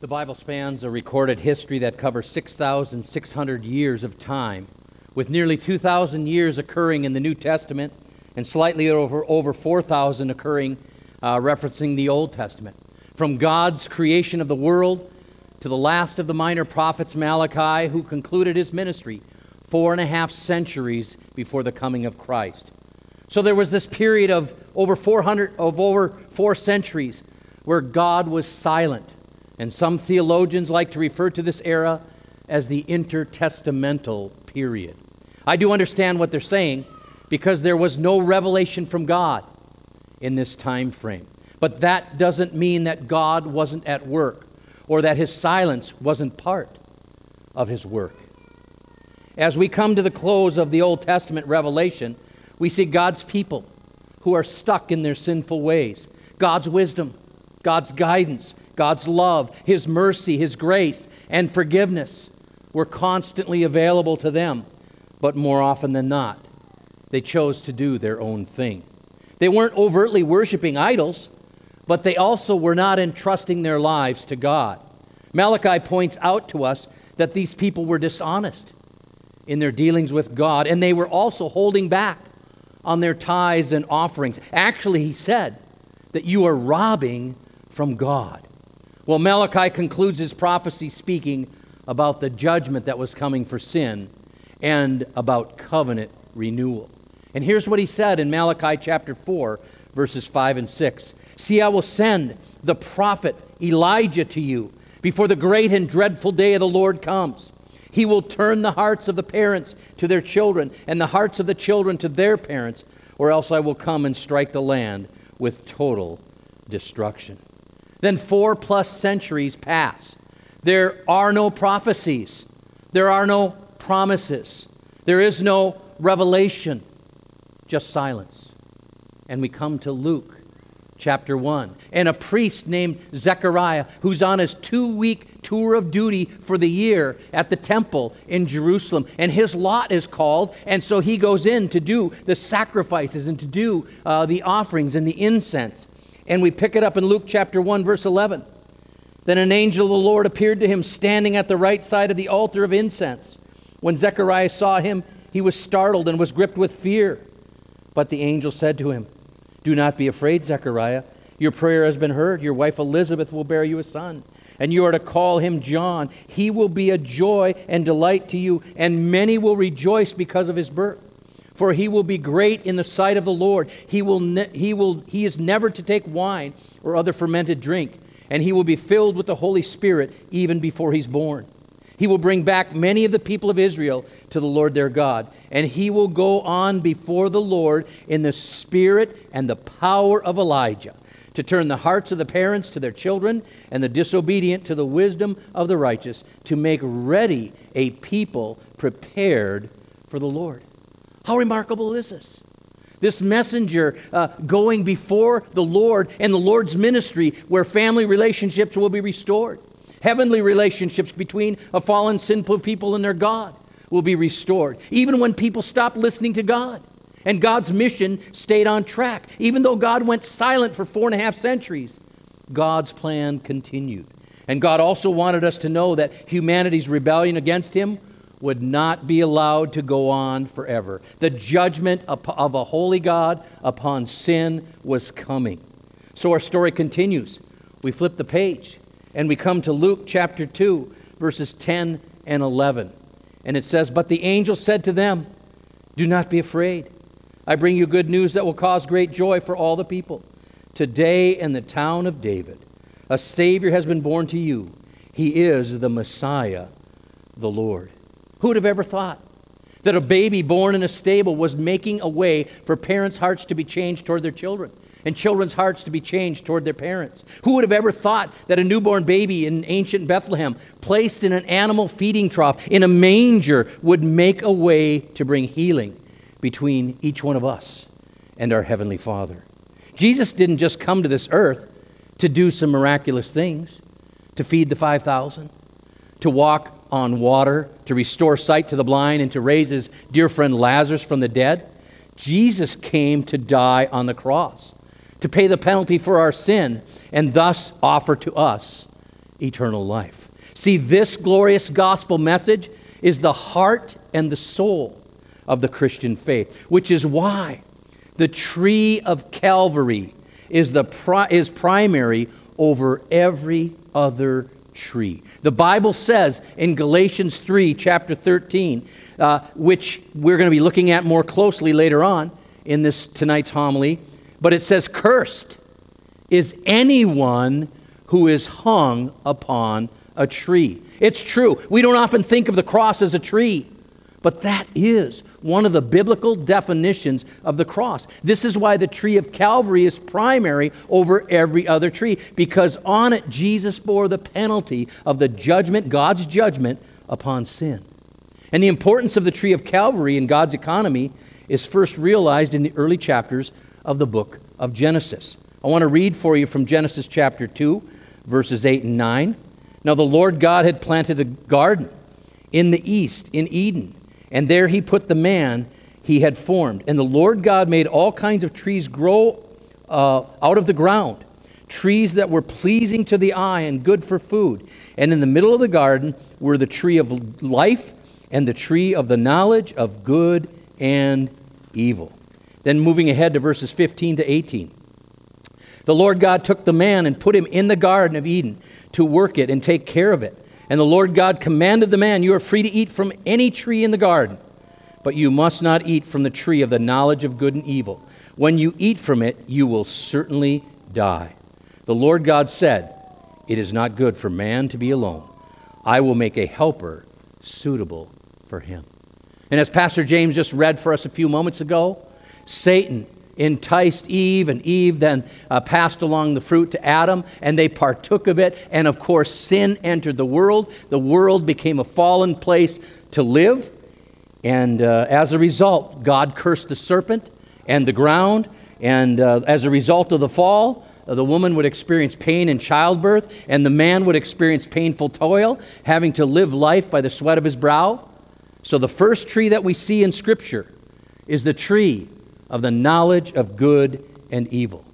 The Bible spans a recorded history that covers 6,600 years of time, with nearly 2,000 years occurring in the New Testament and slightly over, over 4,000 occurring uh, referencing the Old Testament. From God's creation of the world to the last of the minor prophets, Malachi, who concluded his ministry four and a half centuries before the coming of Christ. So there was this period of over 400 of over 4 centuries where God was silent. And some theologians like to refer to this era as the intertestamental period. I do understand what they're saying because there was no revelation from God in this time frame. But that doesn't mean that God wasn't at work or that his silence wasn't part of his work. As we come to the close of the Old Testament revelation, we see God's people who are stuck in their sinful ways, God's wisdom, God's guidance, God's love, His mercy, His grace, and forgiveness were constantly available to them, but more often than not, they chose to do their own thing. They weren't overtly worshiping idols, but they also were not entrusting their lives to God. Malachi points out to us that these people were dishonest in their dealings with God, and they were also holding back on their tithes and offerings. Actually, he said that you are robbing from God. Well, Malachi concludes his prophecy speaking about the judgment that was coming for sin and about covenant renewal. And here's what he said in Malachi chapter 4, verses 5 and 6 See, I will send the prophet Elijah to you before the great and dreadful day of the Lord comes. He will turn the hearts of the parents to their children, and the hearts of the children to their parents, or else I will come and strike the land with total destruction. Then four plus centuries pass. There are no prophecies, there are no promises, there is no revelation, just silence. And we come to Luke chapter 1. And a priest named Zechariah, who's on his two week tour of duty for the year at the temple in Jerusalem. And his lot is called, and so he goes in to do the sacrifices and to do uh, the offerings and the incense. And we pick it up in Luke chapter 1, verse 11. Then an angel of the Lord appeared to him standing at the right side of the altar of incense. When Zechariah saw him, he was startled and was gripped with fear. But the angel said to him, do not be afraid, Zechariah. Your prayer has been heard. Your wife Elizabeth will bear you a son, and you are to call him John. He will be a joy and delight to you, and many will rejoice because of his birth. For he will be great in the sight of the Lord. He, will ne- he, will, he is never to take wine or other fermented drink, and he will be filled with the Holy Spirit even before he's born. He will bring back many of the people of Israel to the Lord their God, and he will go on before the Lord in the spirit and the power of Elijah to turn the hearts of the parents to their children and the disobedient to the wisdom of the righteous, to make ready a people prepared for the Lord. How remarkable is this? This messenger uh, going before the Lord and the Lord's ministry where family relationships will be restored. Heavenly relationships between a fallen, sinful people and their God will be restored. Even when people stop listening to God and God's mission stayed on track. Even though God went silent for four and a half centuries, God's plan continued. And God also wanted us to know that humanity's rebellion against Him would not be allowed to go on forever. The judgment of a holy God upon sin was coming. So our story continues. We flip the page and we come to Luke chapter 2, verses 10 and 11. And it says, But the angel said to them, Do not be afraid. I bring you good news that will cause great joy for all the people. Today in the town of David, a Savior has been born to you. He is the Messiah, the Lord. Who would have ever thought that a baby born in a stable was making a way for parents' hearts to be changed toward their children? and children's hearts to be changed toward their parents. Who would have ever thought that a newborn baby in ancient Bethlehem, placed in an animal feeding trough, in a manger, would make a way to bring healing between each one of us and our Heavenly Father? Jesus didn't just come to this earth to do some miraculous things, to feed the 5,000, to walk on water, to restore sight to the blind, and to raise his dear friend Lazarus from the dead. Jesus came to die on the cross to pay the penalty for our sin, and thus offer to us eternal life. See, this glorious gospel message is the heart and the soul of the Christian faith, which is why the tree of Calvary is, the pri- is primary over every other tree. The Bible says in Galatians 3, chapter 13, uh, which we're going to be looking at more closely later on in this tonight's homily, but it says, Cursed is anyone who is hung upon a tree. It's true. We don't often think of the cross as a tree, but that is one of the biblical definitions of the cross. This is why the tree of Calvary is primary over every other tree, because on it Jesus bore the penalty of the judgment, God's judgment upon sin. And the importance of the tree of Calvary in God's economy is first realized in the early chapters of the book of Genesis. I want to read for you from Genesis chapter 2, verses 8 and 9. Now, the Lord God had planted a garden in the east, in Eden and there he put the man he had formed. And the Lord God made all kinds of trees grow uh, out of the ground, trees that were pleasing to the eye and good for food. And in the middle of the garden were the tree of life and the tree of the knowledge of good and evil. Then moving ahead to verses 15 to 18. The Lord God took the man and put him in the Garden of Eden to work it and take care of it. And the Lord God commanded the man, You are free to eat from any tree in the garden, but you must not eat from the tree of the knowledge of good and evil. When you eat from it, you will certainly die. The Lord God said, It is not good for man to be alone. I will make a helper suitable for him. And as Pastor James just read for us a few moments ago, Satan enticed Eve, and Eve then uh, passed along the fruit to Adam, and they partook of it. And of course, sin entered the world. The world became a fallen place to live. And uh, as a result, God cursed the serpent and the ground. And uh, as a result of the fall, uh, the woman would experience pain in childbirth, and the man would experience painful toil, having to live life by the sweat of his brow. So, the first tree that we see in Scripture is the tree of the knowledge of good and evil.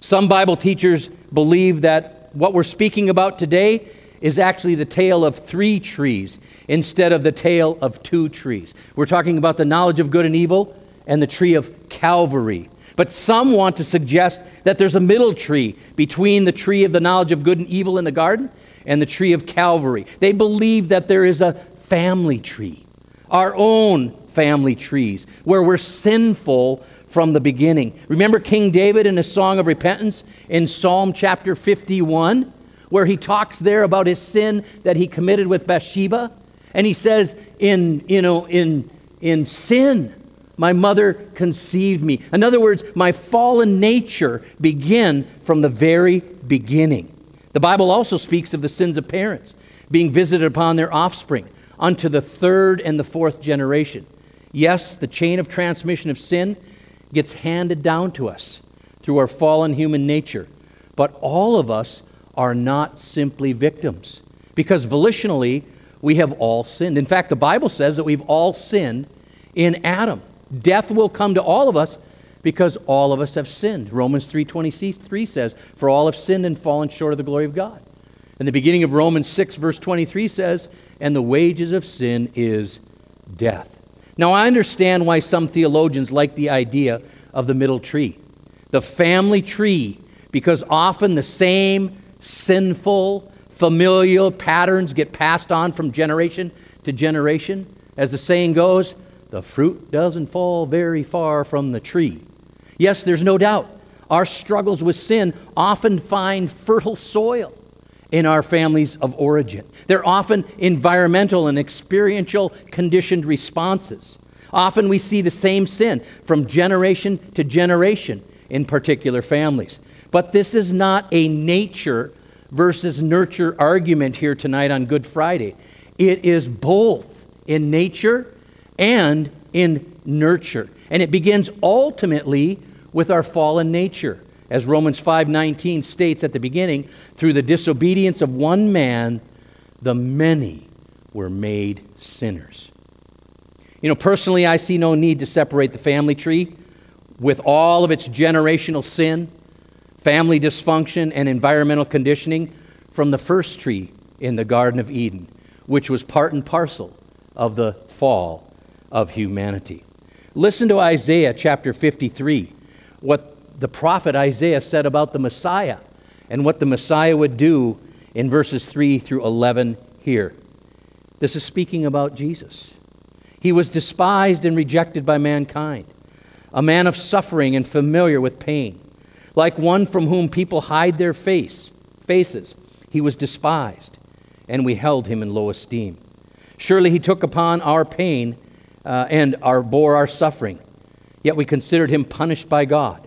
Some Bible teachers believe that what we're speaking about today is actually the tale of three trees instead of the tale of two trees. We're talking about the knowledge of good and evil and the tree of Calvary. But some want to suggest that there's a middle tree between the tree of the knowledge of good and evil in the garden and the tree of Calvary. They believe that there is a family tree, our own family trees, where we're sinful from the beginning. Remember King David in his song of repentance in Psalm chapter 51, where he talks there about his sin that he committed with Bathsheba? And he says, in, you know, in, in sin, my mother conceived me. In other words, my fallen nature began from the very beginning. The Bible also speaks of the sins of parents being visited upon their offspring unto the third and the fourth generation. Yes, the chain of transmission of sin gets handed down to us through our fallen human nature. But all of us are not simply victims because volitionally we have all sinned. In fact, the Bible says that we've all sinned in Adam. Death will come to all of us because all of us have sinned. Romans 3:23 says, "For all have sinned and fallen short of the glory of God." And the beginning of Romans 6 verse 23 says, "And the wages of sin is death." Now, I understand why some theologians like the idea of the middle tree, the family tree, because often the same sinful, familial patterns get passed on from generation to generation. As the saying goes, the fruit doesn't fall very far from the tree. Yes, there's no doubt. Our struggles with sin often find fertile soil in our families of origin. They're often environmental and experiential conditioned responses. Often we see the same sin from generation to generation in particular families. But this is not a nature versus nurture argument here tonight on Good Friday. It is both in nature and in nurture. And it begins ultimately with our fallen nature as Romans 5:19 states at the beginning, through the disobedience of one man, the many were made sinners. You know, personally, I see no need to separate the family tree with all of its generational sin, family dysfunction, and environmental conditioning from the first tree in the Garden of Eden, which was part and parcel of the fall of humanity. Listen to Isaiah chapter 53, what the prophet Isaiah said about the Messiah and what the Messiah would do in verses 3 through 11 here. This is speaking about Jesus. He was despised and rejected by mankind, a man of suffering and familiar with pain. Like one from whom people hide their face, faces, he was despised, and we held him in low esteem. Surely he took upon our pain uh, and our, bore our suffering, yet we considered him punished by God,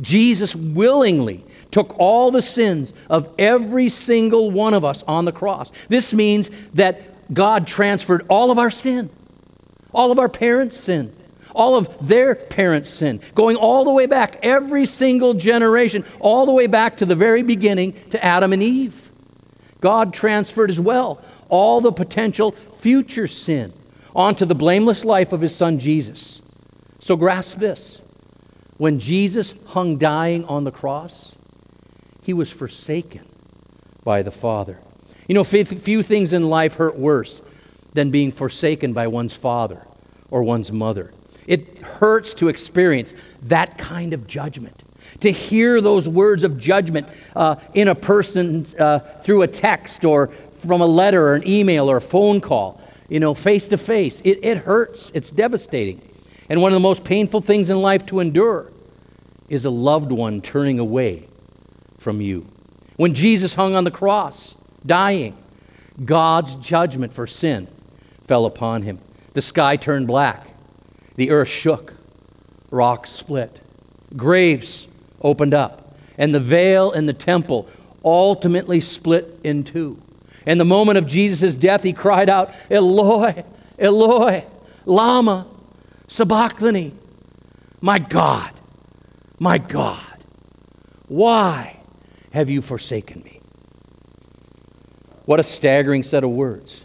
Jesus willingly took all the sins of every single one of us on the cross. This means that God transferred all of our sin, all of our parents' sin, all of their parents' sin, going all the way back, every single generation, all the way back to the very beginning to Adam and Eve. God transferred as well all the potential future sin onto the blameless life of his son Jesus. So grasp this. When Jesus hung dying on the cross, he was forsaken by the Father. You know, few things in life hurt worse than being forsaken by one's father or one's mother. It hurts to experience that kind of judgment. To hear those words of judgment uh, in a person uh, through a text or from a letter or an email or a phone call, you know, face to face, it, it hurts. It's devastating. And one of the most painful things in life to endure is a loved one turning away from you. When Jesus hung on the cross, dying, God's judgment for sin fell upon him. The sky turned black. The earth shook, rocks split, graves opened up, and the veil in the temple ultimately split in two. In the moment of Jesus' death, he cried out, Eloi, Eloi, Lama, Sabachthani, my God, my God, why have you forsaken me? What a staggering set of words.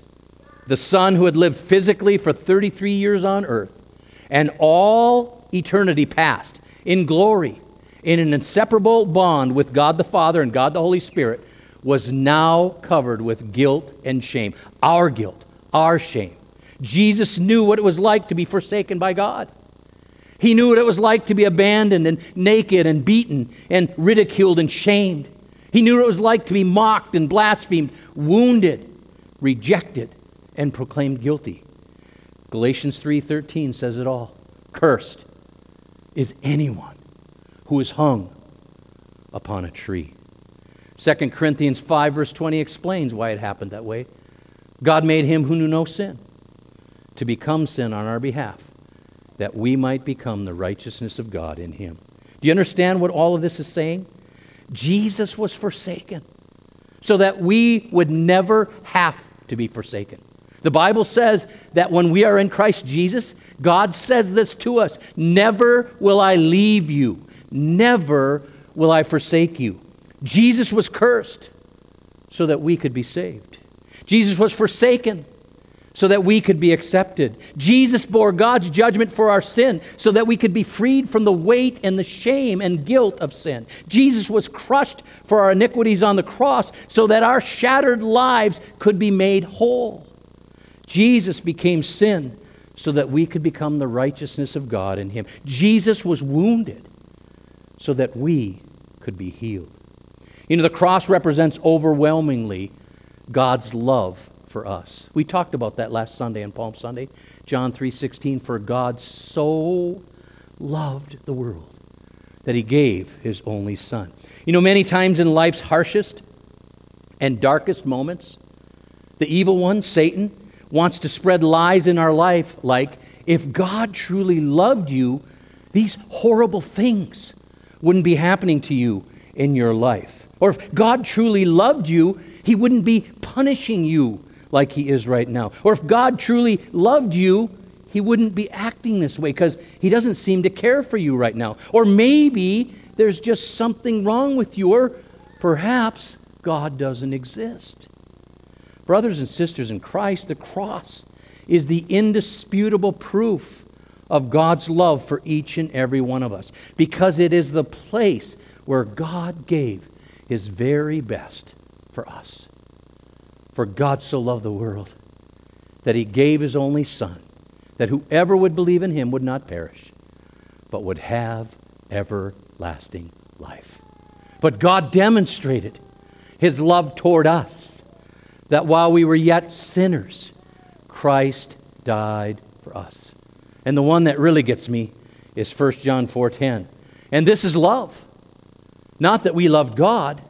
The Son who had lived physically for 33 years on earth and all eternity past in glory, in an inseparable bond with God the Father and God the Holy Spirit, was now covered with guilt and shame. Our guilt, our shame. Jesus knew what it was like to be forsaken by God. He knew what it was like to be abandoned and naked and beaten and ridiculed and shamed. He knew what it was like to be mocked and blasphemed, wounded, rejected, and proclaimed guilty. Galatians 3:13 says it all. Cursed is anyone who is hung upon a tree. 2 Corinthians 5 verse 20 explains why it happened that way. God made him who knew no sin to become sin on our behalf that we might become the righteousness of God in him. Do you understand what all of this is saying? Jesus was forsaken so that we would never have to be forsaken. The Bible says that when we are in Christ Jesus, God says this to us Never will I leave you, never will I forsake you. Jesus was cursed so that we could be saved. Jesus was forsaken so that we could be accepted. Jesus bore God's judgment for our sin so that we could be freed from the weight and the shame and guilt of sin. Jesus was crushed for our iniquities on the cross so that our shattered lives could be made whole. Jesus became sin so that we could become the righteousness of God in him. Jesus was wounded so that we could be healed. You know, the cross represents overwhelmingly God's love for us. We talked about that last Sunday on Palm Sunday. John 3:16 for God so loved the world that he gave his only son. You know many times in life's harshest and darkest moments the evil one Satan wants to spread lies in our life like if God truly loved you these horrible things wouldn't be happening to you in your life. Or if God truly loved you, he wouldn't be punishing you like he is right now. Or if God truly loved you, he wouldn't be acting this way because he doesn't seem to care for you right now. Or maybe there's just something wrong with you, or perhaps God doesn't exist. Brothers and sisters in Christ, the cross is the indisputable proof of God's love for each and every one of us because it is the place where God gave his very best for us. For God so loved the world that he gave his only Son, that whoever would believe in him would not perish, but would have everlasting life. But God demonstrated his love toward us, that while we were yet sinners, Christ died for us. And the one that really gets me is 1 John 4:10. And this is love. Not that we loved God,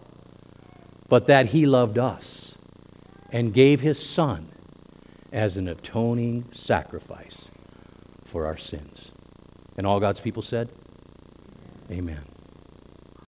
but that he loved us and gave his son as an atoning sacrifice for our sins. And all God's people said, Amen.